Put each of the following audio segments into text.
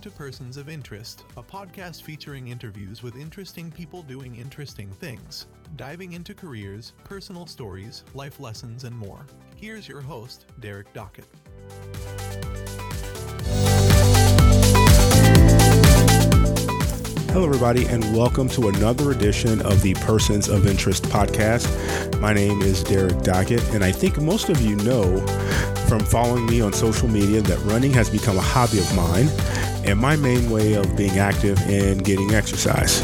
To Persons of Interest, a podcast featuring interviews with interesting people doing interesting things, diving into careers, personal stories, life lessons, and more. Here's your host, Derrick Dockett. Hello, everybody, and welcome to another edition of the Persons of Interest podcast. My name is Derrick Dockett, and I think most of you know from following me on social media that running has become a hobby of mine and my main way of being active and getting exercise.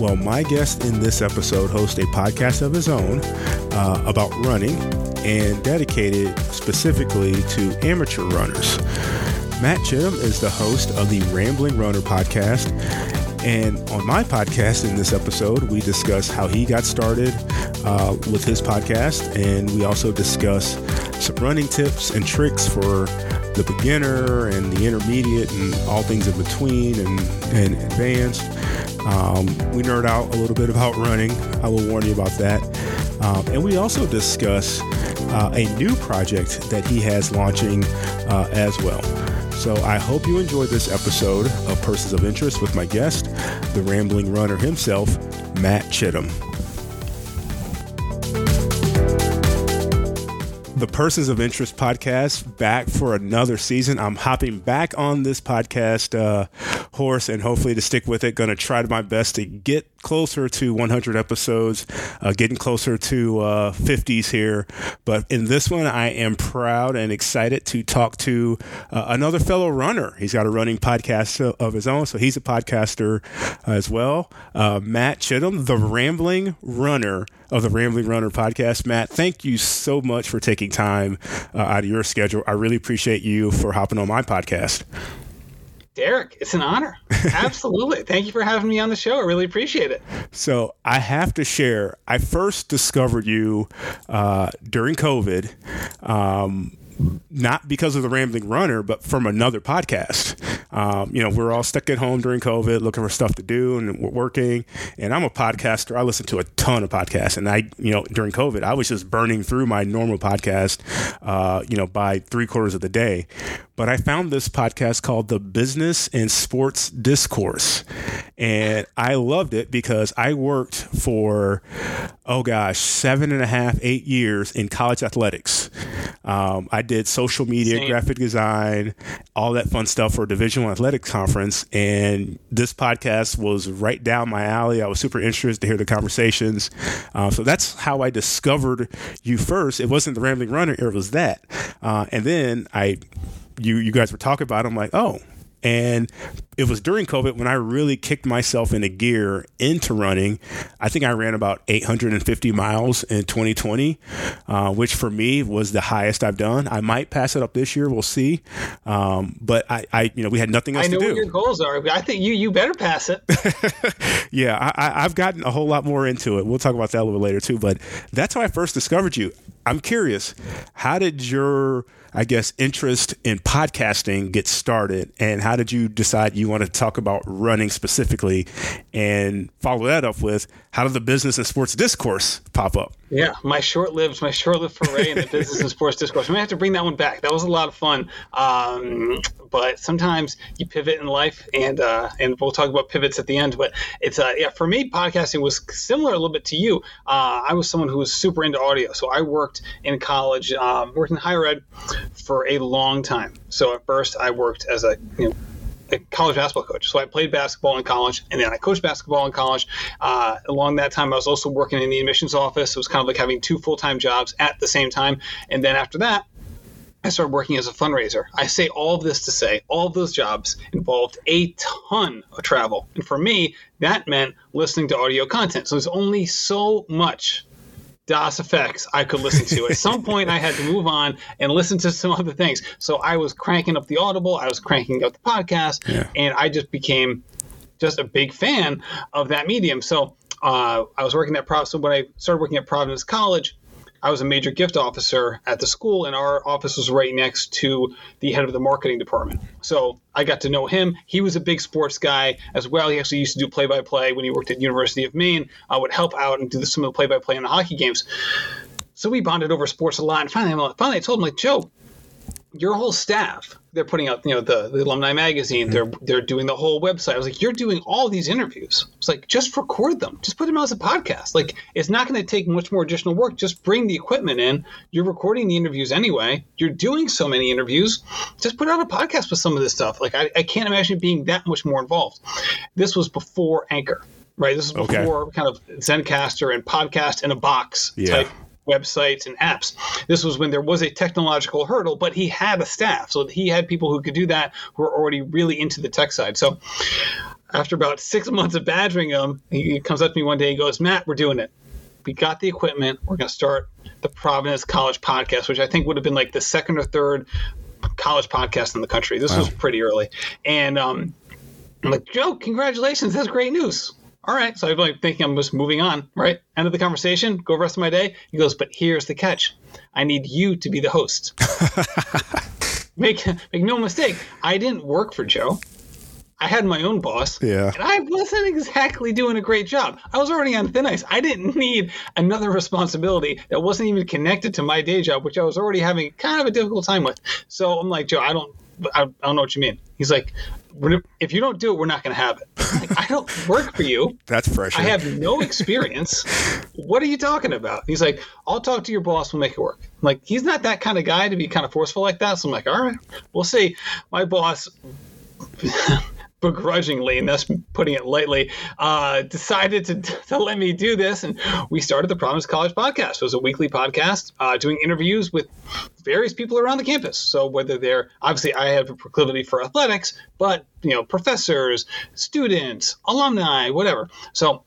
Well, my guest in this episode hosts a podcast of his own uh, about running and dedicated specifically to amateur runners. Matt Chittim is the host of the Rambling Runner podcast. And on my podcast in this episode, we discuss how he got started uh, with his podcast. And we also discuss some running tips and tricks for the beginner and the intermediate and all things in between and, and advanced. Um, we nerd out a little bit about running. I will warn you about that. Um, and we also discuss uh, a new project that he has launching uh, as well. So I hope you enjoyed this episode of Persons of Interest with my guest, the rambling runner himself, Matt Chittim. The Persons of Interest podcast back for another season. I'm hopping back on this podcast uh, horse and hopefully to stick with it. Going to try my best to get closer to 100 episodes, uh, getting closer to uh, 50s here. But in this one, I am proud and excited to talk to uh, another fellow runner. He's got a running podcast of his own, so he's a podcaster as well. Uh, Matt Chittim, the Rambling Runner of the Rambling Runner podcast. Matt, thank you so much for taking time uh, out of your schedule. I really appreciate you for hopping on my podcast. Derrick, it's an honor. Absolutely. Thank you for having me on the show. I really appreciate it. So, I have to share, I first discovered you uh, during COVID. Um, not because of the Rambling Runner, but from another podcast. Um, you know, we're all stuck at home during COVID, looking for stuff to do, and we're working. And I'm a podcaster. I listen to a ton of podcasts, and I, you know, during COVID, I was just burning through my normal podcast, uh, you know, by three quarters of the day. But I found this podcast called the Business and Sports Discourse, and I loved it because I worked for, oh gosh, seven and a half, eight years in college athletics. Um, I did social media, Same. graphic design, all that fun stuff for a Division One athletics conference, and this podcast was right down my alley. I was super interested to hear the conversations. Uh, so that's how I discovered you first. It wasn't the Rambling Runner; it was that, uh, and then I you you guys were talking about. I'm like, oh, and it was during COVID when I really kicked myself into gear into running. I think I ran about 850 miles in 2020, uh, which for me was the highest I've done. I might pass it up this year. We'll see. Um, but I, I, you know, we had nothing else to do. I know what your goals are. I think you, you better pass it. yeah, I, I've gotten a whole lot more into it. We'll talk about that a little bit later too. But that's how I first discovered you. I'm curious, how did your I guess, interest in podcasting get started? And how did you decide you want to talk about running specifically? And follow that up with how did the business and sports discourse pop up? Yeah, my short-lived, my short-lived foray in the business and sports discourse. We may have to bring that one back. That was a lot of fun. Um, but sometimes you pivot in life, and uh, and we'll talk about pivots at the end. But it's uh, yeah, for me, podcasting was similar a little bit to you. Uh, I was someone who was super into audio, so I worked in college, um, worked in higher ed for a long time. So at first, I worked as a you know, a college basketball coach. So I played basketball in college, and then I coached basketball in college. Uh, along that time, I was also working in the admissions office. It was kind of like having two full time jobs at the same time. And then after that, I started working as a fundraiser. I say all of this to say all of those jobs involved a ton of travel. And for me, that meant listening to audio content. So there's only so much DOS effects I could listen to. At some point, I had to move on and listen to some other things. So I was cranking up the Audible, I was cranking up the podcast, yeah. and I just became just a big fan of that medium. So uh, I was working at Providence. So when I started working at Providence College, I was a major gift officer at the school, and our office was right next to the head of the marketing department. So I got to know him. He was a big sports guy as well. He actually used to do play-by-play when he worked at University of Maine. I would help out and do some of the play-by-play in the hockey games. So we bonded over sports a lot. And finally, finally, I told him like, Joe, your whole staff they're putting out you know the, the alumni magazine they're mm-hmm. they're doing the whole website. I was like you're doing all these interviews. It's like just record them. Just put them out as a podcast. Like it's not going to take much more additional work. Just bring the equipment in. You're recording the interviews anyway. You're doing so many interviews. Just put out a podcast with some of this stuff. Like i, I can't imagine being that much more involved. This was before anchor right? This is Okay. before kind of Zencastr and podcast in a box Yeah. type websites and apps. This was when there was a technological hurdle, but he had a staff. So he had people who could do that who were already really into the tech side. So after about six months of badgering him, he comes up to me one day and goes, Matt, we're doing it. We got the equipment. We're going to start the Providence College podcast, which I think would have been like the second or third college podcast in the country. This was pretty early. And um, I'm like, Joe, congratulations. That's great news. All right. So I'm like thinking I'm just moving on, right? End of the conversation, go rest of my day. He goes, but here's the catch. I need you to be the host. make make no mistake, I didn't work for Joe. I had my own boss. Yeah. And I wasn't exactly doing a great job. I was already on thin ice. I didn't need another responsibility that wasn't even connected to my day job, which I was already having kind of a difficult time with. So I'm like, Joe, I don't I, I don't know what you mean. He's like, if you don't do it, we're not going to have it. Like, I don't work for you. That's fresh. I have no experience. what are you talking about? He's like, I'll talk to your boss. We'll make it work. I'm like, he's not that kind of guy to be kind of forceful like that. So I'm like, all right, we'll see. My boss, begrudgingly, and that's putting it lightly, uh, decided to, to let me do this. And we started the Providence College podcast. It was a weekly podcast uh, doing interviews with various people around the campus. So whether they're obviously I have a proclivity for athletics, but you know, professors, students, alumni, whatever. So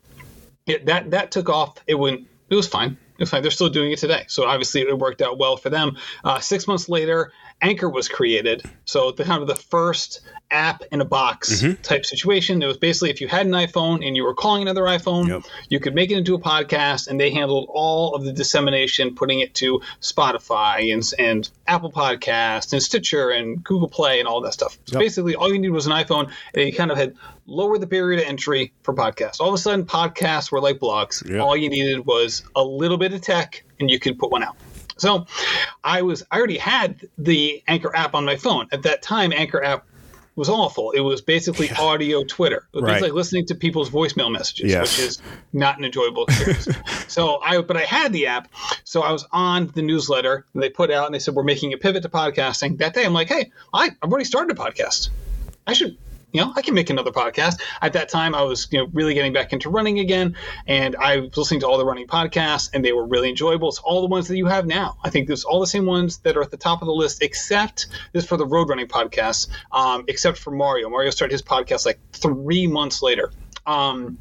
it, that that took off. It went. It was fine. It was fine. They're still doing it today. So obviously it worked out well for them. Uh, six months later, Anchor was created. So the kind of the first app in a box mm-hmm. type situation. It was basically if you had an iPhone and you were calling another iPhone, Yep. you could make it into a podcast, and they handled all of the dissemination, putting it to Spotify and and Apple Podcast and Stitcher and Google Play and all that stuff. So Yep. basically, all you needed was an iPhone, and you kind of had lowered the barrier to entry for podcasts. All of a sudden, podcasts were like blogs. Yep. All you needed was a little bit of tech, and you could put one out. So, I was I already had the Anchor app on my phone at that time. Anchor app was awful. It was basically audio Twitter. It was Right. like listening to people's voicemail messages, Yes. which is not an enjoyable experience. so I, but I had the app, so I was on the newsletter. And they put out and they said we're making a pivot to podcasting. That day, I'm like, hey, I, I've already started a podcast. I should, you know, I can make another podcast. At that time, I was, you know, really getting back into running again, and I was listening to all the running podcasts, and they were really enjoyable. It's all the ones that you have now. I think there's all the same ones that are at the top of the list, except this for the road running podcasts, um, except for Mario. Mario started his podcast like three months later. Um,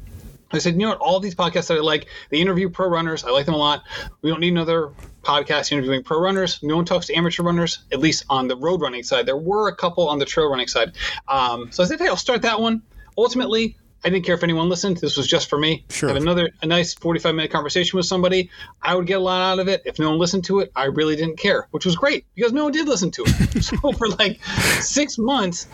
I said, you know what? All these podcasts that I like, they interview pro runners. I like them a lot. We don't need another podcast interviewing pro runners. No one talks to amateur runners, at least on the road running side. There were a couple on the trail running side. Um, so I said, hey, I'll start that one. Ultimately, I didn't care if anyone listened. This was just for me. Sure. Have another a nice 45 minute conversation with somebody. I would get a lot out of it. If no one listened to it, I really didn't care, which was great because no one did listen to it. so for like six months,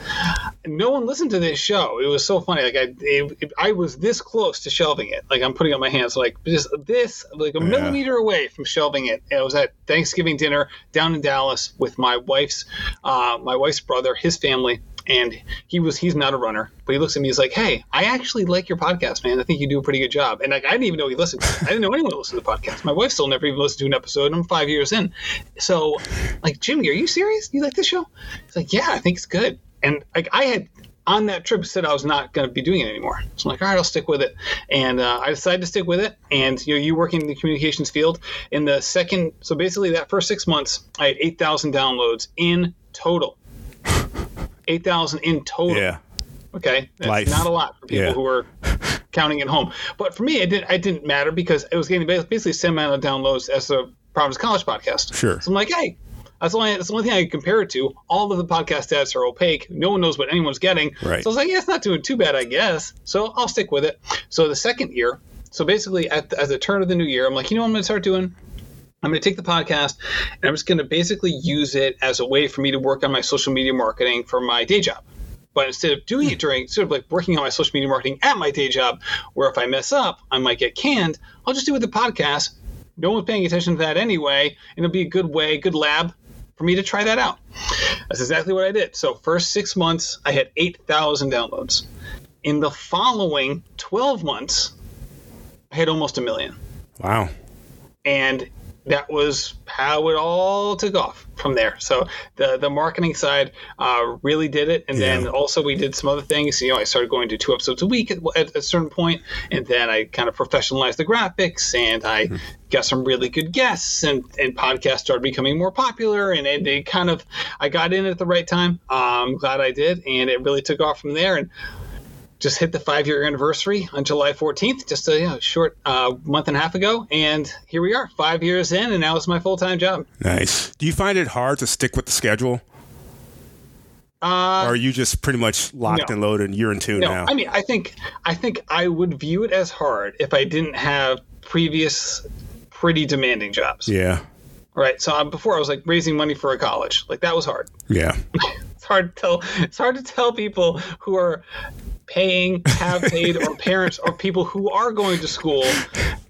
no one listened to this show. It was so funny. Like I, it, I was this close to shelving it. Like I'm putting up my hands, like just this, like a millimeter away from shelving it. And I was at Thanksgiving dinner down in Dallas with my wife's, uh, my wife's brother, his family, and he was he's not a runner, but he looks at me. He's like, "Hey, I actually like your podcast, man. I think you do a pretty good job." And like I didn't even know he listened. I didn't know anyone listened to the podcast. My wife still never even listened to an episode. I'm five years in, so like Jimmy, are you serious? You like this show? He's like, "Yeah, I think it's good." And like I had on that trip said I was not going to be doing it anymore. So I'm like, all right, I'll stick with it. And uh, I decided to stick with it. And you know, you working in the communications field in the second, so basically that first six months, I had 8,000 downloads in total. 8,000 in total. Yeah. Okay, that's Life. not a lot for people Yeah. who are counting at home. But for me, it didn't. It didn't matter because it was getting basically the same amount of downloads as the Providence College podcast. Sure. So I'm like, hey, that's the only that's the only thing I can compare it to. All of the podcast stats are opaque. No one knows what anyone's getting. Right. So I was like, yeah, it's not doing too bad, I guess. So I'll stick with it. So the second year, so basically at the, at the turn of the new year, I'm like, you know what I'm going to start doing? I'm going to take the podcast and I'm just going to basically use it as a way for me to work on my social media marketing for my day job. But instead of doing it hmm. during, sort of like working on my social media marketing at my day job, where if I mess up, I might get canned, I'll just do it with the podcast. No one's paying attention to that anyway, and it'll be a good way, good lab for me to try that out. That's exactly what I did. So, first six months, I had 8,000 downloads. In the following 12 months, I had almost a million. Wow. And that was how it all took off from there. So the the marketing side uh, really did it, and Yeah. then also we did some other things. You know, I started going to two episodes a week at, at a certain point, and then I kind of professionalized the graphics, and I got some really good guests, and and podcasts started becoming more popular, and it, it kind of I got in at the right time. Uh, I'm glad I did, and it really took off from there, and just hit the five year anniversary on July 14th, just a you know, short uh, month and a half ago. And here we are, five years in, and now it's my full time job. Nice. Do you find it hard to stick with the schedule? Uh, or are you just pretty much locked no. and loaded and you're in tune no, now? I mean, I think I think I would view it as hard if I didn't have previous pretty demanding jobs. yeah. Right. So um, before I was like raising money for a college, like that was hard. Yeah. It's hard to tell. It's hard to tell people who are paying, have paid, or parents or people who are going to school,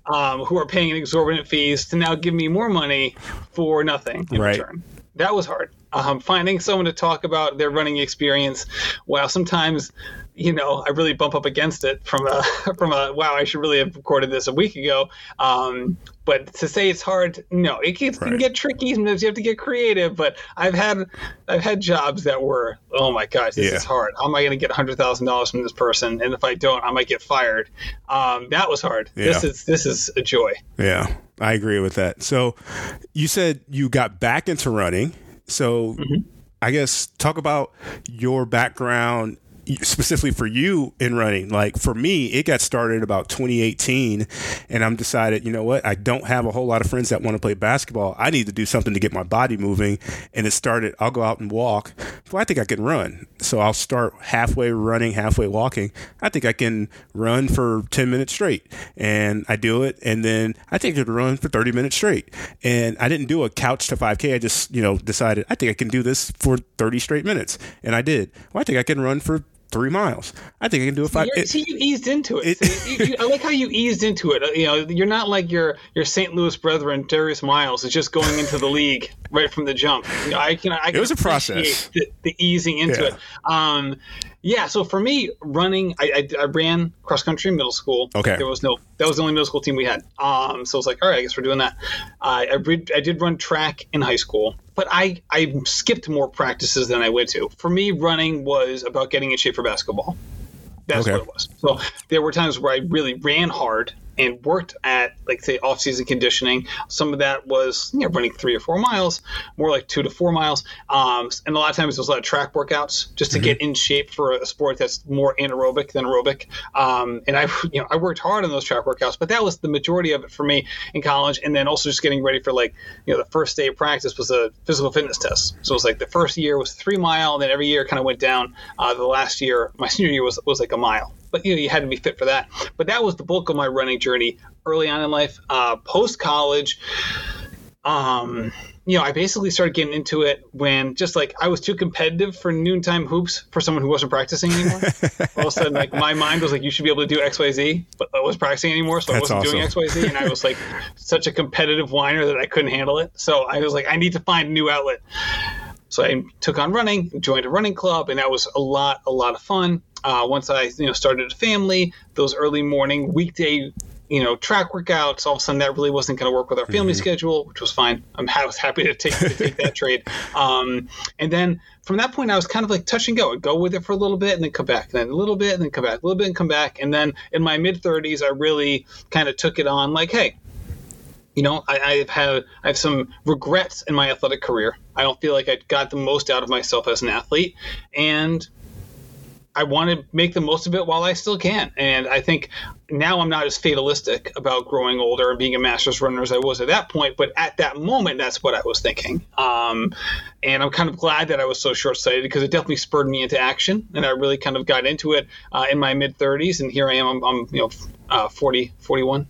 um, who are paying exorbitant fees to now give me more money for nothing in Right. return. That was hard. Um, finding someone to talk about their running experience, while sometimes, you know, I really bump up against it from a from a wow, I should really have recorded this a week ago. Um, but to say it's hard, no, it can, it can get tricky. Sometimes you have to get creative. But I've had I've had jobs that were, oh my gosh, this Yeah. is hard. How am I going to get hundred thousand dollars from this person? And if I don't, I might get fired. Um, that was hard. This is this is a joy. Yeah, I agree with that. So you said you got back into running. So I guess talk about your background specifically for you in running. Like for me, it got started about 2018 and I'm decided, you know what? I don't have a whole lot of friends that want to play basketball. I need to do something to get my body moving. And it started, I'll go out and walk. Well, I think I can run. So I'll start halfway running, halfway walking. I think I can run for 10 minutes straight. And I do it. And then I think I could run for 30 minutes straight. And I didn't do a couch to 5K. I just, you know, decided I think I can do this for 30 straight minutes. And I did. Well, I think I can run for three miles. I think I can do a five. You're, it- see, you eased into it. it- See, you- you- I like how you eased into it. You know, you're not like your your St. Louis brethren, Darius Miles, is just going into the league right from the jump. You know, I can. I can was a process. The, the easing into Yeah. it. Um, yeah. So for me, running, I, I, I ran cross country in middle school. Okay. There was no. That was the only middle school team we had. Um, so I was like, all right, I guess we're doing that. I I, read, I did run track in high school. But I, I skipped more practices than I went to. For me, running was about getting in shape for basketball. That's Okay. what it was. So there were times where I really ran hard and worked at like say off season conditioning. Some of that was you know running three or four miles, more like two to four miles. Um, and a lot of times it was a lot of track workouts just to get in shape for a sport that's more anaerobic than aerobic. Um, and I you know I worked hard on those track workouts, but that was the majority of it for me in college. And then also just getting ready for like you know the first day of practice was a physical fitness test. So it was like the first year was three mile, and then every year kind of went down. Uh, the last year, my senior year was was like a mile but you know you had to be fit for that. But that was the bulk of my running journey early on in life. Uh, Post college, um, you know, I basically started getting into it when just like I was too competitive for noontime hoops for someone who wasn't practicing anymore. All of a sudden, like my mind was like, you should be able to do X, Y, Z, but I wasn't practicing anymore, so That's I wasn't doing X, awesome. Y, Z, and I was like such a competitive whiner that I couldn't handle it. So I was like, I need to find a new outlet. So I took on running, joined a running club, and that was a lot, a lot of fun. Uh, once I, you know, started a family, those early morning weekday, you know, track workouts, all of a sudden that really wasn't going to work with our family schedule, which was fine. I'm I was happy to take to take that trade. Um, and then from that point, I was kind of like touch and go. I'd go with it for a little bit and then come back, and then a little bit and then come back, a little bit and come back. And then in my mid 30s, I really kind of took it on like, hey, you know, I, I've had I have some regrets in my athletic career. I don't feel like I got the most out of myself as an athlete, and I want to make the most of it while I still can. And I think now I'm not as fatalistic about growing older and being a master's runner as I was at that point. But at that moment, that's what I was thinking. Um, and I'm kind of glad that I was so short sighted because it definitely spurred me into action. And I really kind of got into it uh, in my mid 30s. And here I am. I'm, I'm you know, uh, 40, 41.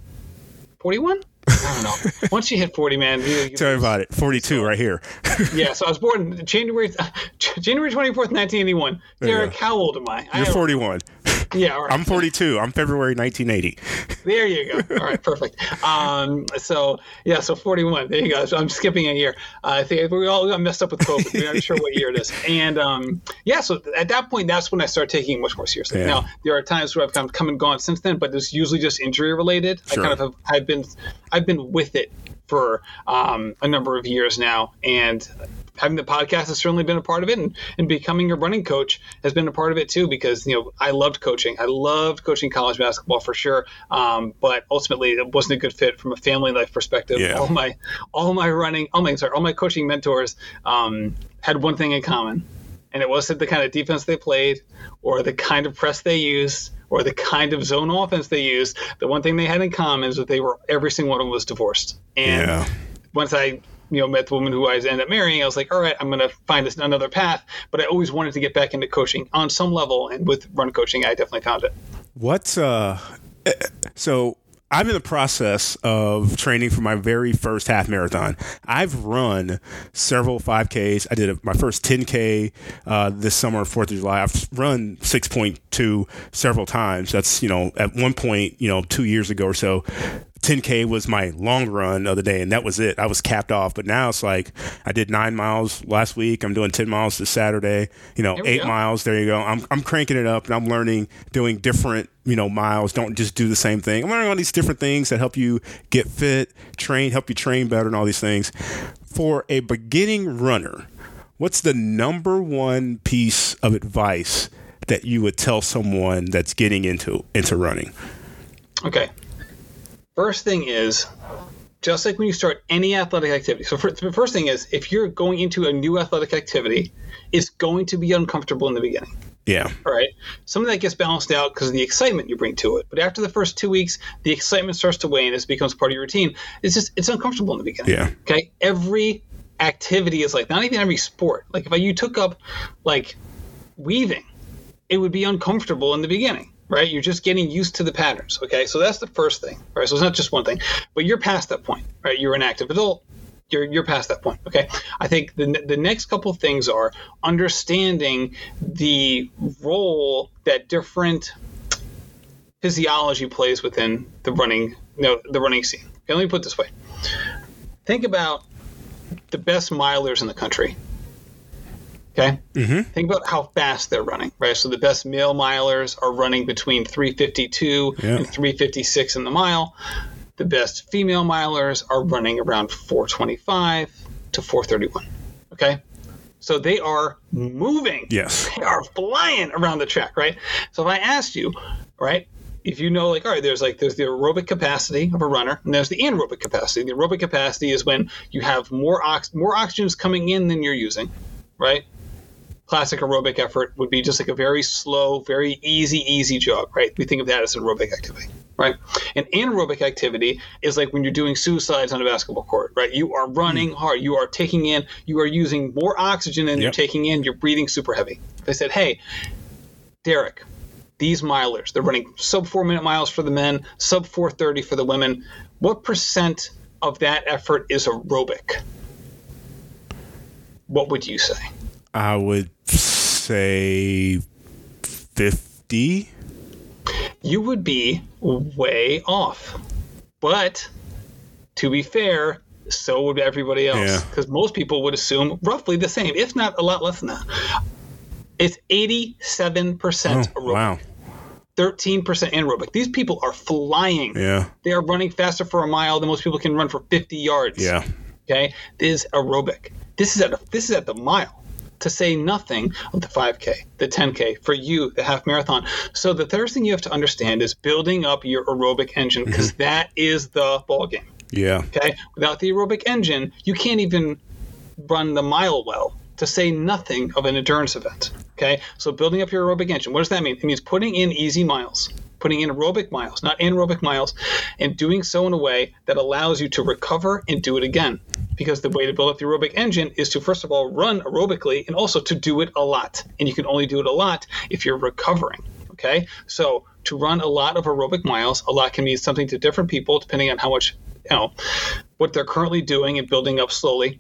41? I don't know. Once you hit 40, man. You, you Tell me about it. 42 right here. yeah, so I was born January January 24th, 1981. There Derrick, go. how old am I? I You're am- 41. Yeah, all right. I'm 42. I'm February 1980. There you go. All right, perfect. Um, so yeah, so 41. There you go. So I'm skipping a year. Uh, I think we all got messed up with COVID. We're not sure what year it is. And um, yeah, so at that point, that's when I started taking it much more seriously. Yeah. Now there are times where I've come, come and gone since then, but it's usually just injury related. Sure. I kind of have I've been I've been with it for um, a number of years now, and having the podcast has certainly been a part of it, and, and becoming a running coach has been a part of it too. Because you know, I loved coaching. I loved coaching college basketball for sure, um, but ultimately it wasn't a good fit from a family life perspective. Yeah. All my all my running, all my sorry, all my coaching mentors um, had one thing in common, and it wasn't the kind of defense they played or the kind of press they used or the kind of zone offense they used. The one thing they had in common is that they were every single one of them was divorced. And Yeah. once I you know met the woman who I ended up marrying, I was like, all right, I'm going to find this another path. But I always wanted to get back into coaching on some level, and with run coaching, I definitely found it. What? Uh, so I'm in the process of training for my very first half marathon. I've run several 5Ks. I did a, my first 10K uh, this summer, Fourth of July. I've run 6.2 several times. That's you know at one point you know two years ago or so. 10K was my long run the other day, and that was it. I was capped off. But now it's like I did nine miles last week. I'm doing 10 miles this Saturday. You know, eight go. miles. There you go. I'm, I'm cranking it up, and I'm learning doing different you know miles. Don't just do the same thing. I'm learning all these different things that help you get fit, train, help you train better, and all these things. For a beginning runner, what's the number one piece of advice that you would tell someone that's getting into into running? Okay. First thing is, just like when you start any athletic activity. So, for, the first thing is, if you're going into a new athletic activity, it's going to be uncomfortable in the beginning. Yeah, All right. Some of that gets balanced out because of the excitement you bring to it. But after the first two weeks, the excitement starts to wane as it becomes part of your routine. It's just it's uncomfortable in the beginning. Yeah. Okay. Every activity is like not even every sport. Like if you took up like weaving, it would be uncomfortable in the beginning. Right, you're just getting used to the patterns. Okay, so that's the first thing. Right, so it's not just one thing, but you're past that point. Right, you're an active adult you're you're past that point. Okay, I think the the next couple things are understanding the role that different physiology plays within the running you know, the running scene. Okay, let me put it this way: think about the best milers in the country. Okay, mm-hmm. think about how fast they're running. Right, so the best male milers are running between 352 Yeah. and 356 in the mile the best female milers are running around 425 to 431. Okay? So they are moving. Yes. They are flying around the track, right? So if I asked you, right, if you know, like, all right, there's like there's the aerobic capacity of a runner, and there's the anaerobic capacity. The aerobic capacity is when you have more ox more oxygen is coming in than you're using, right? Classic aerobic effort would be just like a very slow, very easy, easy jog, right? We think of that as an aerobic activity, right? And anaerobic activity is like when you're doing suicides on a basketball court, right? You are running hmm. hard, you are taking in, you are using more oxygen than you're taking in, you're breathing super heavy. They said, hey, Derrick, these milers, they're running sub four minute miles for the men, sub 430 for the women. What percent of that effort is aerobic? What would you say? I would say 50. You would be way off. But to be fair, so would everybody else. Yeah. Because most people would assume roughly the same, if not a lot less than that. It's 87% Oh, aerobic. wow. 13% anaerobic. These people are flying. Yeah. They are running faster for a mile than most people can run for 50 yards. Yeah. Okay, this is aerobic. This is at a, this is at the mile. To say nothing of the 5K, the 10K, for you, the half marathon. So the third thing you have to understand is building up your aerobic engine because Mm-hmm. is the ball game. Yeah. Okay, without the aerobic engine, you can't even run the mile well. To say nothing of an endurance event. Okay, so building up your aerobic engine. What does that mean? It means putting in easy miles, putting in aerobic miles, not anaerobic miles, and doing so in a way that allows you to recover and do it again. Because the way to build up the aerobic engine is to first of all run aerobically and also to do it a lot. And you can only do it a lot if you're recovering. Okay, so to run a lot of aerobic miles, a lot can mean something to different people depending on how much, you know, what they're currently doing and building up slowly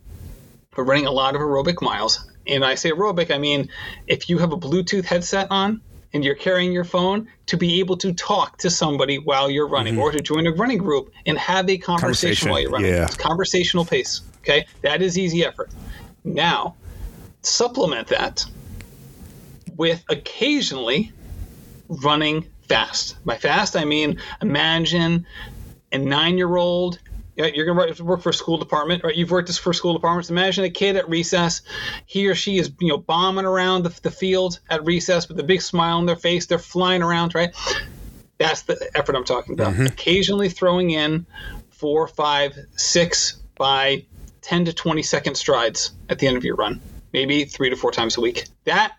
but running a lot of aerobic miles. And I say aerobic, I mean if you have a Bluetooth headset on and you're carrying your phone to be able to talk to somebody while you're running mm-hmm. or to join a running group and have a conversation, Conversation, while you're running. yeah. It's conversational pace. Okay. That is easy effort. Now, supplement that with occasionally running fast. By fast, I mean imagine a nine year old. You're going to work for a school department, right? You've worked for school departments. Imagine a kid at recess. He or she is, you know, bombing around the, the field at recess with a big smile on their face. They're flying around, right? That's the effort I'm talking about. Mm-hmm. Occasionally throwing in four, five, six by 10 to 20 second strides at the end of your run, maybe three to four times a week. That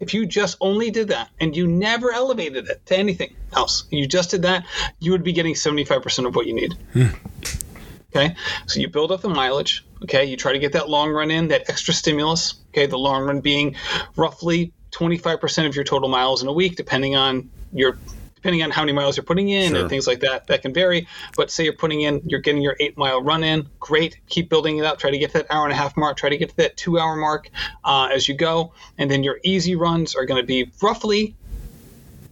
if you just only did that and you never elevated it to anything else, you just did that, you would be getting 75% of what you need. Hmm. Okay. So you build up the mileage. Okay. You try to get that long run in, that extra stimulus. Okay. The long run being roughly 25% of your total miles in a week, depending on your depending on how many miles you're putting in Sure. and things like that that can vary. But say you're putting in you're getting your eight mile run in great. Keep building it up. Try to get to that hour and a half mark. Try to get to that two hour mark uh, as you go. And then your easy runs are going to be roughly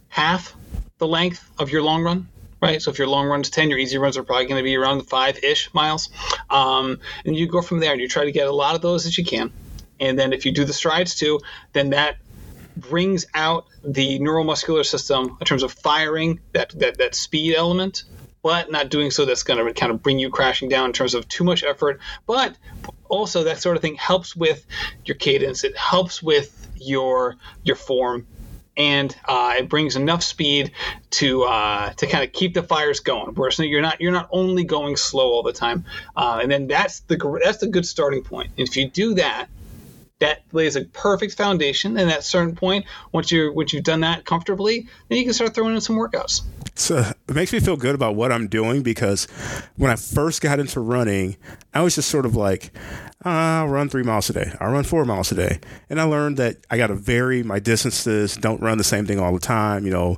half the length of your long run right? So if your long run's 10 your easy runs are probably going to be around 5-ish miles. Um, and you go from there and you try to get a lot of those as you can. And then if you do the strides too then that brings out the neuromuscular system in terms of firing that that, that speed element but not doing so that's going to kind of bring you crashing down in terms of too much effort but also that sort of thing helps with your cadence it helps with your your form and uh, it brings enough speed to uh, to kind of keep the fires going. Whereas you're not you're not only going slow all the time, uh, and then that's the that's the good starting point. And if you do that, that lays a perfect foundation. And at a certain point, once you once you've done that comfortably, then you can start throwing in some workouts. So it makes me feel good about what I'm doing because when I first got into running, I was just sort of like, "Ah, I'll run three miles a day. I'll run four miles a day. And I learned that I got to vary my distances, don't run the same thing all the time, you know,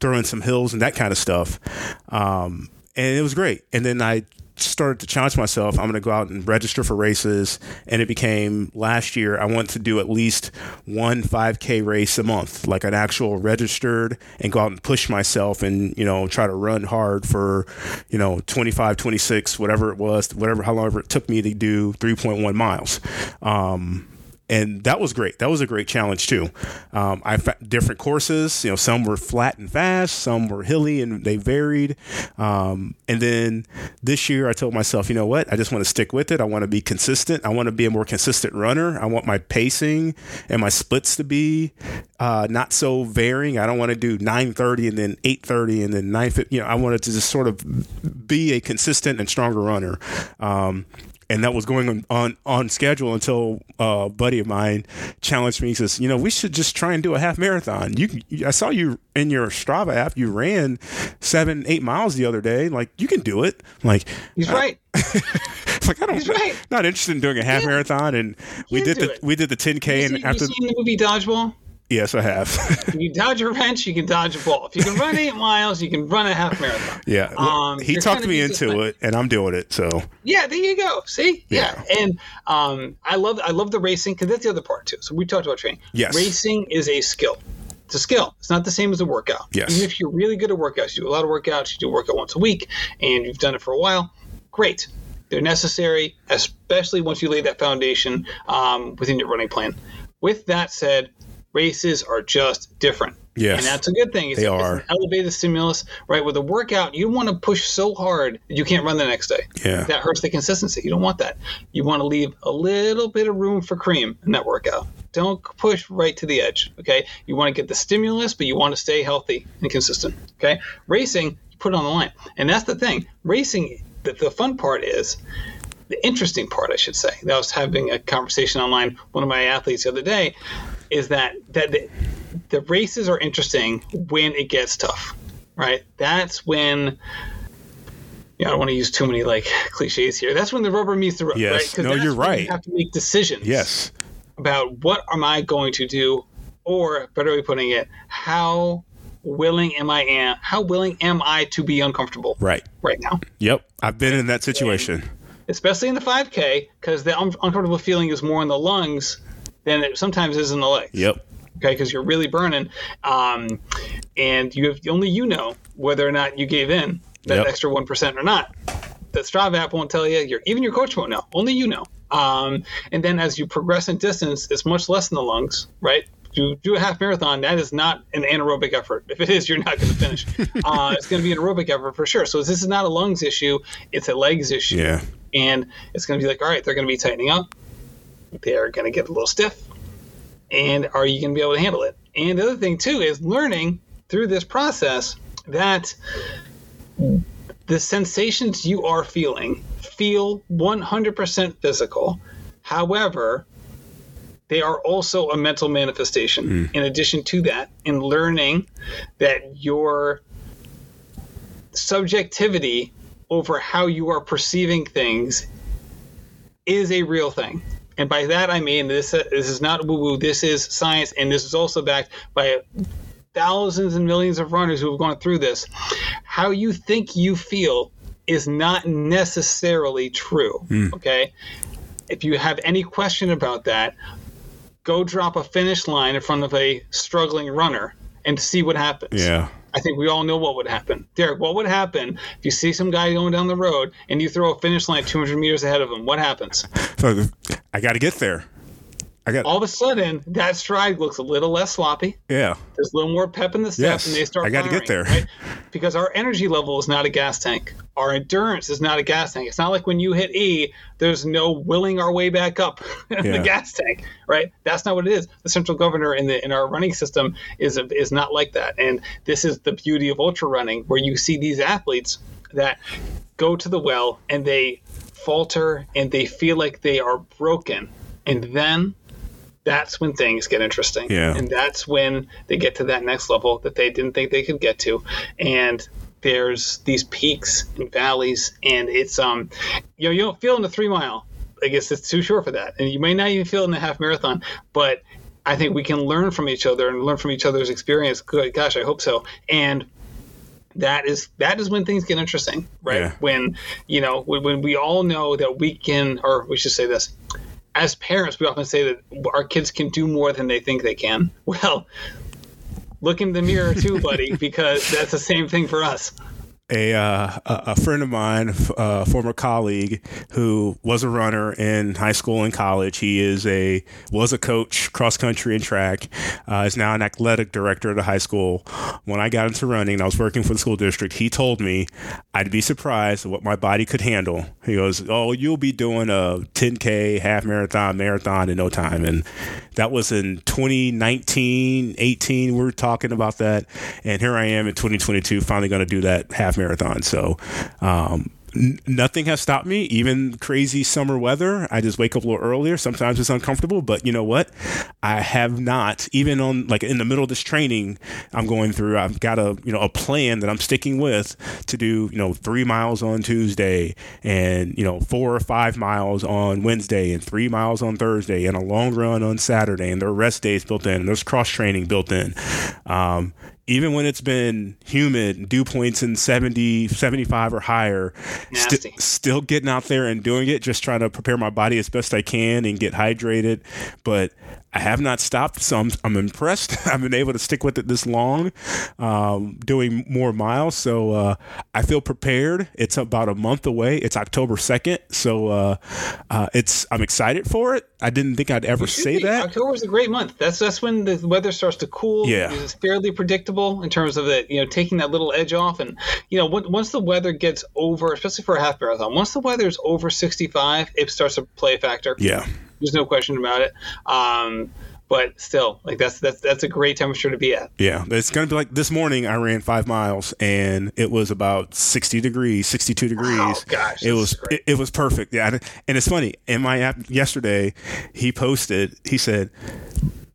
throw in some hills and that kind of stuff. Um, and it was great. And then I started to challenge myself. I'm going to go out and register for races. And it became last year, I want to do at least one 5K race a month, like an actual registered, and go out and push myself and, you know, try to run hard for, you know, 25, 26, whatever it was, whatever, however it took me to do 3.1 miles. Um, and that was great. That was a great challenge too. Um, I found different courses. You know, some were flat and fast, some were hilly, and they varied. Um, and then this year, I told myself, you know what? I just want to stick with it. I want to be consistent. I want to be a more consistent runner. I want my pacing and my splits to be uh, not so varying. I don't want to do nine thirty and then eight thirty and then nine. You know, I wanted to just sort of be a consistent and stronger runner. Um, and that was going on on, on schedule until uh, a buddy of mine challenged me. He says, "You know, we should just try and do a half marathon. You, I saw you in your Strava app. You ran seven, eight miles the other day. Like you can do it. I'm like He's right. like I don't, He's right. not interested in doing a half Yeah. marathon. And we did the it. we did the 10k, You, and see, after you seen the movie Dodgeball? Yes, I have. If you dodge a wrench, you can dodge a ball. If you can run eight miles, you can run a half marathon. yeah, Um, he talked me into it, and I'm doing it. So Yeah, there you go. See, yeah, and um, I love I love the racing because that's the other part too. So we talked about training. Yes. racing is a skill. It's a skill. It's not the same as a workout. Yes. Even if you're really good at workouts, you do a lot of workouts, you do a workout once a week, and you've done it for a while. Great. They're necessary, especially once you lay that foundation um, within your running plan. With that said, races are just different. Yes. And that's a good thing. It's, They it's are. an elevated stimulus, right? With a workout, you want to push so hard that you can't run the next day. Yeah. That hurts the consistency. You don't want that. You want to leave a little bit of room for cream in that workout. Don't push right to the edge. Okay. You want to get the stimulus, but you want to stay healthy and consistent. Okay. Racing, you put it on the line. And that's the thing. Racing, the, the fun part is the interesting part, I should say. I was having a conversation online. With one of my athletes the other day is that that the, the races are interesting when it gets tough, right? That's when. Yeah, I don't want to use too many like cliches here. That's when the rubber meets the road, Yes. right? No, you're right. You have to make decisions yes, about what am I going to do, or better way putting it, how willing am I am how willing am I to be uncomfortable right. right now? Yep, I've been in that situation. especially in the 5K, because the un- uncomfortable feeling is more in the lungs than it sometimes is in the legs. Yep. okay, because you're really burning, um, and you have only you know whether or not you gave in that Yep. extra one percent or not. The Strava app won't tell you. Your even your coach won't know. Only you know. Um, and then as you progress in distance, it's much less in the lungs, right? You do a half marathon, that is not an anaerobic effort. If it is, you're not going to finish. uh, it's going to be an aerobic effort for sure. So this is not a lungs issue; it's a legs issue Yeah. and it's going to be like, all right, they're going to be tightening up. They're going to get a little stiff. And are you going to be able to handle it? And the other thing, too, is learning through this process that the sensations you are feeling feel 100% physical. However, they are also a mental manifestation. Hmm. In addition to that, in learning that your subjectivity over how you are perceiving things is a real thing. And by that I mean this uh, this is not woo woo, this is science and this is also backed by thousands and millions of runners who have gone through this. How you think you feel is not necessarily true. Hmm. Okay? If you have any question about that, go drop a finish line in front of a struggling runner and see what happens. Yeah. I think we all know what would happen. Derrick, what would happen if you see some guy going down the road and you throw a finish line 200 meters ahead of him? What happens? So I got to get there. I got. All of a sudden, that stride looks a little less sloppy. yeah. There's a little more pep in the step, Yes, and they start. I gotta get there. right? because our energy level is not a gas tank. Our endurance is not a gas tank. It's not like when you hit E, there's no willing our way back up in Yeah. the gas tank, right? That's not what it is. The central governor in the in our running system is is not like that. And this is the beauty of ultra running, where you see these athletes that go to the well and they falter and they feel like they are broken, and then that's when things get interesting. Yeah. And that's when they get to that next level that they didn't think they could get to. And there's these peaks and valleys and it's um you know, you don't feel in the three mile. I guess it's too short for that. And you may not even feel in the half marathon, but I think we can learn from each other and learn from each other's experience. Good gosh, I hope so. And that is that is when things get interesting, right? Yeah. When you know when, when we all know that we can, or we should say this, as parents, we often say that our kids can do more than they think they can. Well, look in the mirror too, buddy, because that's the same thing for us. A uh, a friend of mine, a former colleague who was a runner in high school and college. He is a was a coach cross country and track. Uh, is now an athletic director at a high school. When I got into running, I was working for the school district. He told me I'd be surprised at what my body could handle. He goes, "Oh, you'll be doing a 10k, half marathon, marathon in no time." And that was in 2019, 18. We were talking about that, and here I am in 2022, finally going to do that half marathon. So, um, nothing has stopped me, even crazy summer weather. I just wake up a little earlier. Sometimes it's uncomfortable, but you know what? I have not, even on like in the middle of this training I'm going through, I've got a, you know, a plan that I'm sticking with to do, you know, three miles on Tuesday and, you know, four or five miles on Wednesday and three miles on Thursday and a long run on Saturday. And there are rest days built in, and there's cross training built in. Um, even when it's been humid, dew points in 70, 75 or higher, Nasty. still getting out there and doing it, just trying to prepare my body as best I can and get hydrated. But I have not stopped, so I'm, I'm impressed. I've been able to stick with it this long, um, doing more miles. So uh, I feel prepared. It's about a month away. It's October 2nd. So uh, uh, it's I'm excited for it. I didn't think I'd ever say that. October is a great month. That's that's when the weather starts to cool. Yeah. it's fairly predictable in terms of it. You know, taking that little edge off, and you know, on- once the weather gets over, especially for a half marathon, once the weather is over 65, it starts to play a factor. Yeah. There's no question about it. Um, but still, like that's that's that's a great temperature to be at. Yeah, it's gonna be like this morning. I ran five miles and it was about sixty degrees, sixty-two degrees. Oh, gosh, it was it, it was perfect. Yeah, and- it's funny. In my app yesterday, he posted. He said,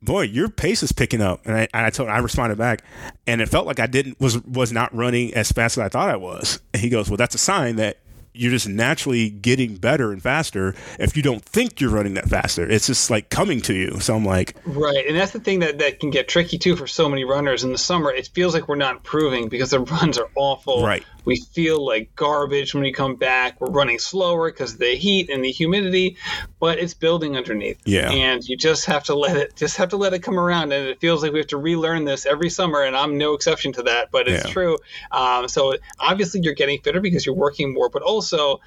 "Boy, your pace is picking up," and I, I told I responded back, and it felt like I didn't was was not running as fast as I thought I was. And he goes, "Well, that's a sign that." You're just naturally getting better and faster if you don't think you're running that faster. It's just like coming to you. So I'm like, right, and that's the thing that that can get tricky too for so many runners in the summer. It feels like we're not improving because the runs are awful. Right. We feel like garbage when we come back. We're running slower because of the heat and the humidity, but it's building underneath. Yeah. And you just have to let it just have to let it come around. And it feels like we have to relearn this every summer, and I'm no exception to that. But it's Yeah. true. Um, so obviously you're getting fitter because you're working more, but also also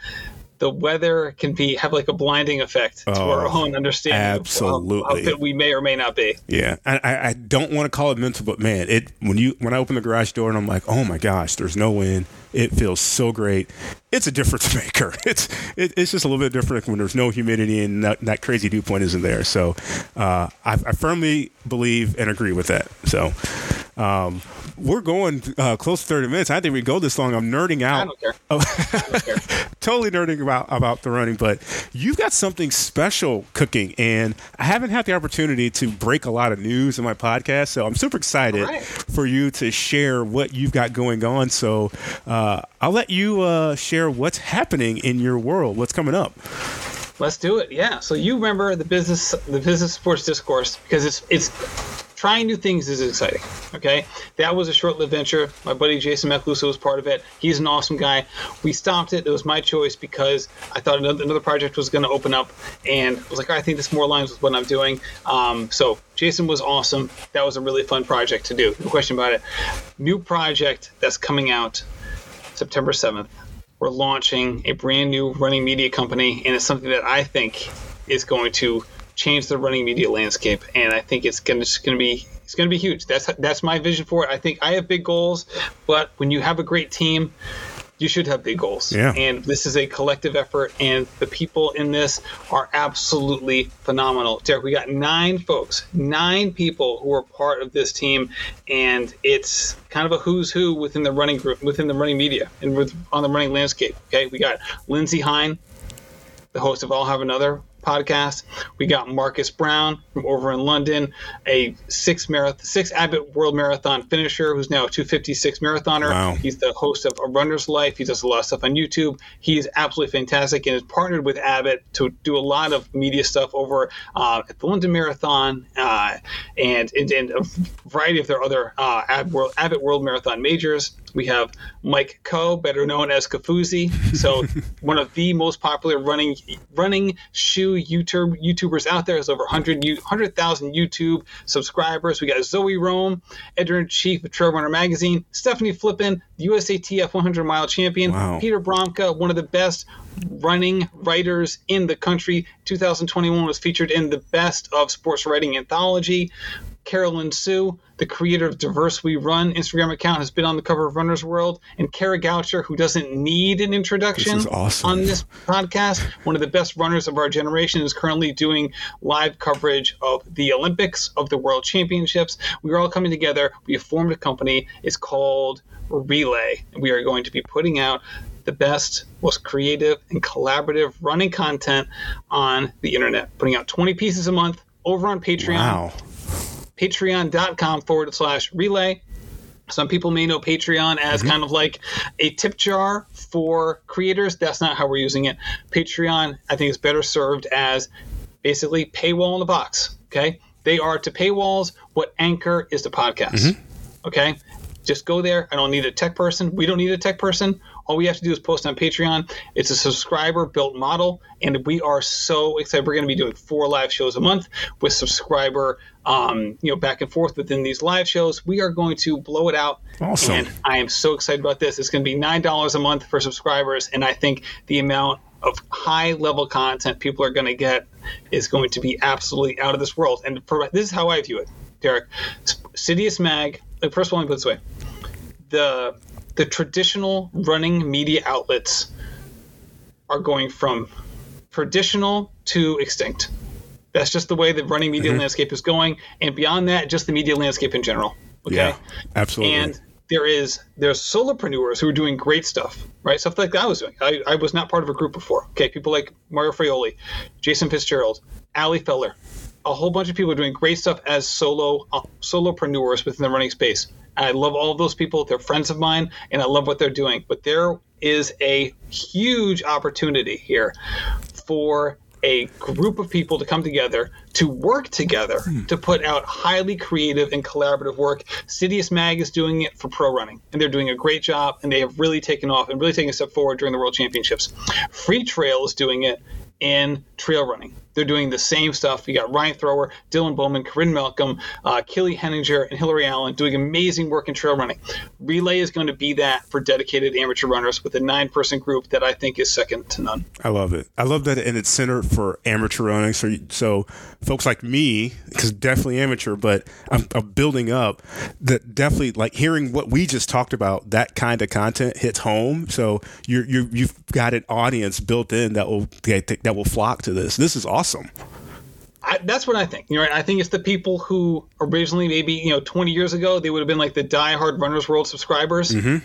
the weather can be have like a blinding effect to our Oh, own understanding of how- absolutely. how we may or may not be. Yeah, I, I, I don't want to call it mental, but man, it when you when I open the garage door and I'm like, oh my gosh, there's no wind. It feels so great. It's a difference maker. It's it, it's just a little bit different when there's no humidity and that, that crazy dew point isn't there. So uh, I, I firmly believe and agree with that. So um, we're going uh, close to 30 minutes. I think we go this long. I'm nerding I out don't care. Oh. I don't care. totally nerding about about the running, but you've got something special cooking, and I haven't had the opportunity to break a lot of news in my podcast, so I'm super excited right. for you to share what you've got going on. So uh, I'll let you uh, share what's happening in your world, what's coming up. Let's do it. Yeah. So you remember the business the business sports discourse because it's it's trying new things is exciting. Okay. That was a short-lived venture. My buddy Jason Meklusa was part of it. He's an awesome guy. We stopped it. It was my choice because I thought another, project was going to open up, and I was like, "All right, I think this more aligns with what I'm doing. Um, so Jason was awesome. That was a really fun project to do. No question about it. New project that's coming out September 7th. We're launching a brand new running media company, and it's something that I think is going to change the running media landscape. And I think it's going to, be it's going to be huge. That's that's my vision for it. I think I have big goals, but when you have a great team, you should have big goals. Yeah. And this is a collective effort, and the people in this are absolutely phenomenal. Derrick, we got nine folks, nine people who are part of this team, and it's kind of a who's who within the running group, within the running media, and with on the running landscape. Okay, we got Lindsey Hein, the host of I'll Have Another podcast. We got Marcus Brown from over in London, a six marathon, six Abbott World Marathon finisher who's now a 256 marathoner. Wow. He's the host of A Runner's Life. He does a lot of stuff on YouTube. He is absolutely fantastic and is partnered with Abbott to do a lot of media stuff over uh, at the London Marathon uh, and, and, and a variety of their other uh, Abbott, World, Abbott World Marathon majors. We have Mike Ko, better known as Kofuzi. So one of the most popular running running shoe YouTube YouTubers out there has over 100 100,000 YouTube subscribers. We got Zoe Rom, editor in chief of Trail Runner Magazine, Stephanie Flippin, the USATF 100 mile champion, Wow. Peter Bromka, one of the best running writers in the country. 2021 was featured in the Best of Sports Writing Anthology. Carolyn Su, the creator of Diverse We Run Instagram account, has been on the cover of Runner's World. And Kara Goucher, who doesn't need an introduction This awesome. on this podcast, one of the best runners of our generation, is currently doing live coverage of the Olympics, of the World Championships. We are all coming together. We have formed a company. It's called Relay. We are going to be putting out the best, most creative, and collaborative running content on the internet. Putting out 20 pieces a month over on Patreon Wow. patreon.com forward slash relay. Some people may know Patreon as mm-hmm. kind of like a tip jar for creators. That's not how we're using it. Patreon, I think, is better served as basically paywall in the box. Okay. They are to paywalls what Anchor is to podcasts. Mm-hmm. Okay. Just go there. I don't need a tech person. We don't need a tech person. All we have to do is post on Patreon. It's a subscriber built model, and we are so excited. We're going to be doing four live shows a month with subscriber, um, you know, back and forth within these live shows. We are going to blow it out, Awesome. and I am so excited about this. It's going to be nine dollars a month for subscribers, and I think the amount of high level content people are going to get is going to be absolutely out of this world. And for, this is how I view it, Derrick. Citius Mag. First of all, let me put it this way: the the traditional running media outlets are going from traditional to extinct. That's just the way the running media landscape is going, and beyond that, just the media landscape in general. Okay. Yeah. Absolutely. And there is there's solopreneurs who are doing great stuff, right? Stuff like I was doing. I, I was not part of a group before. Okay, people like Mario Fraioli, Jason Fitzgerald, Ali Feller, a whole bunch of people are doing great stuff as solo uh, solopreneurs within the running space. I love all of those people. They're friends of mine, and I love what they're doing. But they're a huge opportunity here for a group of people to come together to work together hmm. to put out highly creative and collaborative work. Citius Mag is doing it for pro running, and they're doing a great job, and they have really taken off and really taken a step forward during the World Championships. Freetrail is doing it in trail running. They're doing the same stuff. You got Ryan Thrower, Dylan Bowman, Corinne Malcolm, uh, Killy Henninger, and Hillary Allen doing amazing work in trail running. Relay is going to be that for dedicated amateur runners with a nine person group that I think is second to none. I love it. I love that, and it's centered for amateur running. So, so folks like me, because definitely amateur, but I'm, I'm building up. That definitely like hearing what we just talked about. That kind of content hits home. So you're you you've got an audience built in that will that will flock to this. This is awesome. I, that's what I think. You know, right? I think it's the people who originally, maybe you know, 20 years ago, they would have been like the die-hard Runners World subscribers, mm-hmm.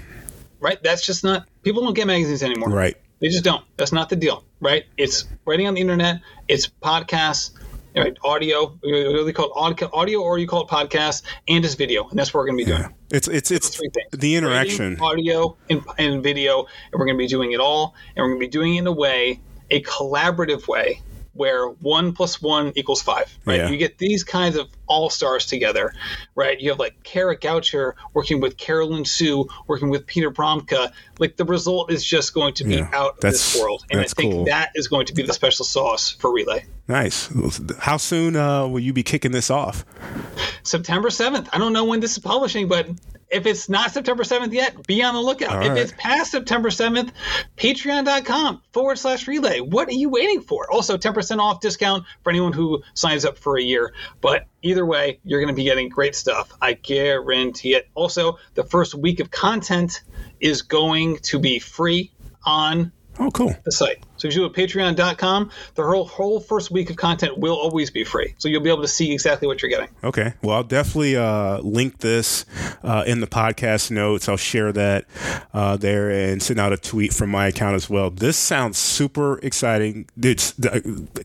right? That's just not. People don't get magazines anymore, right? They just don't. That's not the deal, right? It's writing on the internet. It's podcasts, right? Audio. They call it? Audio, or you call it podcast, and it's video, and that's what we're going to be doing. Yeah. It's it's it's the interaction, Writing, audio, and, and video, and we're going to be doing it all, and we're going to be doing it in a way, a collaborative way where one plus one equals five, right? Yeah. You get these kinds of all stars together, right? You have like Kara Goucher working with Carolyn Su, working with Peter Bromka. Like the result is just going to be yeah, out of this world. And I think cool. that is going to be the special sauce for Relay. Nice. How soon uh, will you be kicking this off? September 7th. I don't know when this is publishing, but if it's not September 7th yet, be on the lookout. All if right. it's past September 7th, patreon.com forward slash relay. What are you waiting for? Also, 10% off discount for anyone who signs up for a year. But either way, you're going to be getting great stuff. I guarantee it. Also, the first week of content is going to be free on Oh, cool. The site. So if you go to patreon.com, the whole, whole first week of content will always be free. So you'll be able to see exactly what you're getting. Okay. Well, I'll definitely uh, link this uh, in the podcast notes. I'll share that uh, there and send out a tweet from my account as well. This sounds super exciting. It's,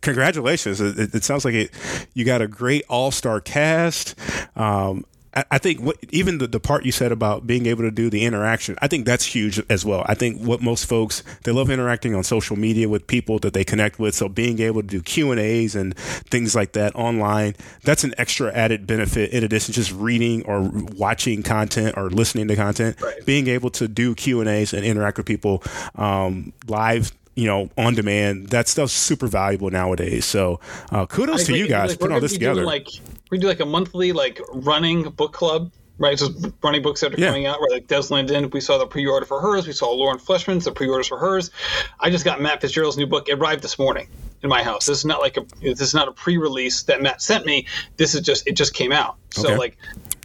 congratulations. It, it, sounds like it. you got a great all star cast. Um, I think what, even the, the part you said about being able to do the interaction, I think that's huge as well. I think what most folks they love interacting on social media with people that they connect with. So being able to do Q and A's and things like that online, that's an extra added benefit in addition to just reading or watching content or listening to content. Right. Being able to do Q and A's and interact with people um, live you know, on demand. That stuff's super valuable nowadays. So uh, kudos to you guys like, putting all this together. Like we do like a monthly like running book club. Right, just running books that are yeah. coming out. Right, like Des Linden, we saw the pre-order for hers. We saw Lauren Fleshman's the pre-orders for hers. I just got Matt Fitzgerald's new book. It arrived this morning in my house. This is not like a this is not a pre-release that Matt sent me. This is just it just came out. So okay. like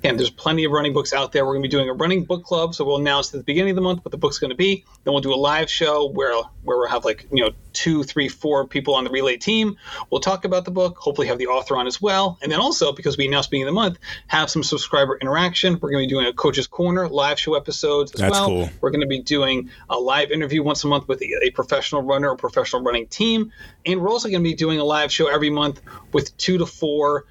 and there's plenty of running books out there. We're going to be doing a running book club, so we'll announce at the beginning of the month what the book's going to be. Then we'll do a live show where where we'll have like you know two, three, four people on the relay team. We'll talk about the book. Hopefully, have the author on as well, and then also because we announced beginning of the month, have some subscriber interaction. We're going to be doing a coach's corner live show episodes as That's well. Cool. We're going to be doing a live interview once a month with a, a professional runner or professional running team, and we're also going to be doing a live show every month with two to four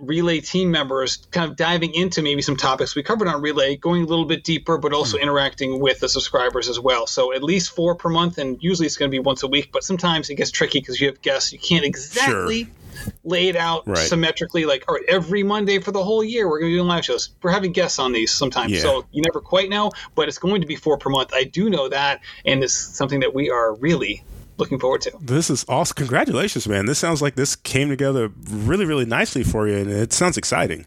relay team members kind of diving into maybe some topics we covered on relay going a little bit deeper but also mm interacting with the subscribers as well so at least four per month and usually it's going to be once a week but sometimes it gets tricky because you have guests you can't exactly sure. lay it out right. symmetrically like all right every monday for the whole year we're going to be doing live shows we're having guests on these sometimes yeah. so you never quite know but it's going to be four per month i do know that and it's something that we are really looking forward to. This is awesome. Congratulations, man. This sounds like this came together really, really nicely for you, and it sounds exciting.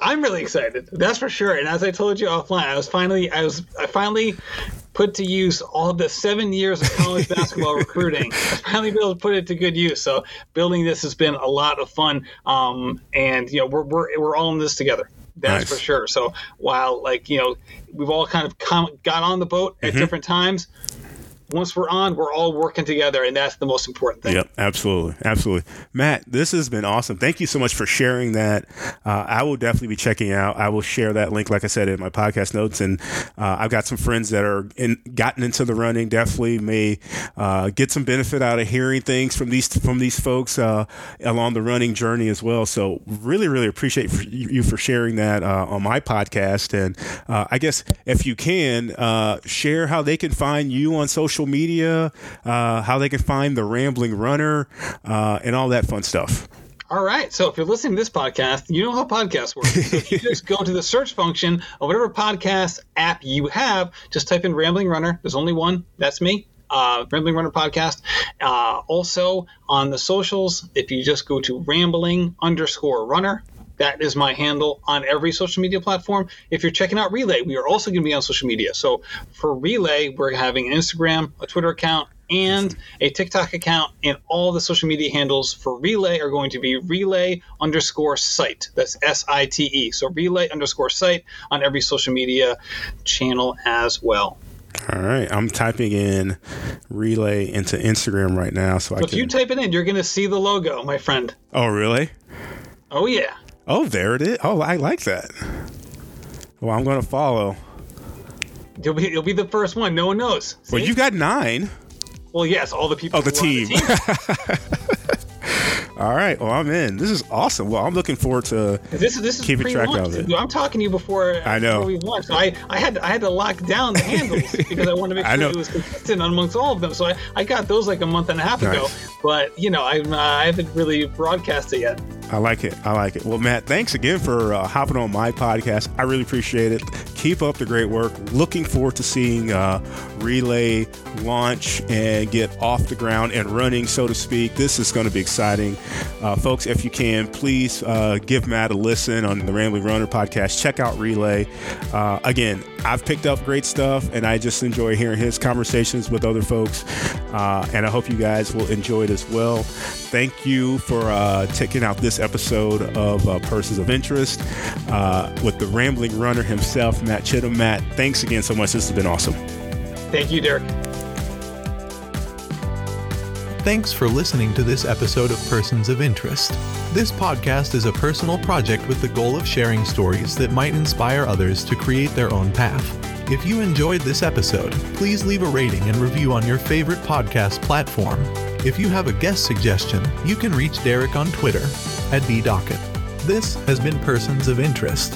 I'm really excited. That's for sure. And as I told you offline, I was finally, I was, I finally put to use all the seven years of college basketball recruiting. I finally able to put it to good use. So building this has been a lot of fun. Um, and you know, we're, we're, we're all in this together. That's nice. for sure. So while like, you know, we've all kind of come, got on the boat at mm-hmm. different times, once we're on, we're all working together, and that's the most important thing. Yep, absolutely, absolutely. Matt, this has been awesome. Thank you so much for sharing that. Uh, I will definitely be checking out. I will share that link, like I said, in my podcast notes, and uh, I've got some friends that are in, gotten into the running. Definitely may uh, get some benefit out of hearing things from these from these folks uh, along the running journey as well. So, really, really appreciate you for sharing that uh, on my podcast. And uh, I guess if you can share how they can find you on social media, how they can find the Rambling Runner, and all that fun stuff. All right. So if you're listening to this podcast, you know how podcasts work. So you just go to the search function of whatever podcast app you have, just type in Rambling Runner. There's only one. That's me. Uh, Rambling Runner podcast. Uh, also on the socials, if you just go to rambling underscore runner, that is my handle on every social media platform. If you're checking out Relay, we are also going to be on social media. So for Relay, we're having an Instagram, a Twitter account, and a TikTok account, and all the social media handles for Relay are going to be Relay underscore site. That's S I T E. So Relay underscore site on every social media channel as well. All right, I'm typing in Relay into Instagram right now, so, so I if you type it in, you're going to see the logo, my friend. Oh, really? Oh yeah. Oh, there it is. Oh, I like that. Well, I'm going to follow. You'll be you'll be the first one. No one knows. See? Well, you got nine. Well, yes, all the people. Oh, the team. The team. all right. Well, I'm in. This is awesome. Well, I'm looking forward to this. This is keeping track of it. I'm talking to you before. Uh, I know. Before we launched. So I I had I had to lock down the handles because I wanted to make sure it was consistent amongst all of them. So I, I got those like a month and a half nice. ago. But you know, I uh, I haven't really broadcast it yet. I like it. I like it. Well, Matt, thanks again for uh, hopping on my podcast. I really appreciate it. Keep up the great work. Looking forward to seeing uh, Relay launch and get off the ground and running, so to speak. This is going to be exciting. Uh, folks, if you can, please uh, give Matt a listen on the Rambling Runner podcast. Check out Relay. Uh, again, I've picked up great stuff and I just enjoy hearing his conversations with other folks. Uh, and I hope you guys will enjoy it as well. Thank you for checking out this episode of uh, Persons of Interest uh, with the rambling runner himself, Matt Chittim. Matt, thanks again so much. This has been awesome. Thank you, Derrick. Thanks for listening to this episode of Persons of Interest. This podcast is a personal project with the goal of sharing stories that might inspire others to create their own path. If you enjoyed this episode, please leave a rating and review on your favorite podcast platform. If you have a guest suggestion, you can reach Derrick on Twitter at bdocket. This has been Persons of Interest.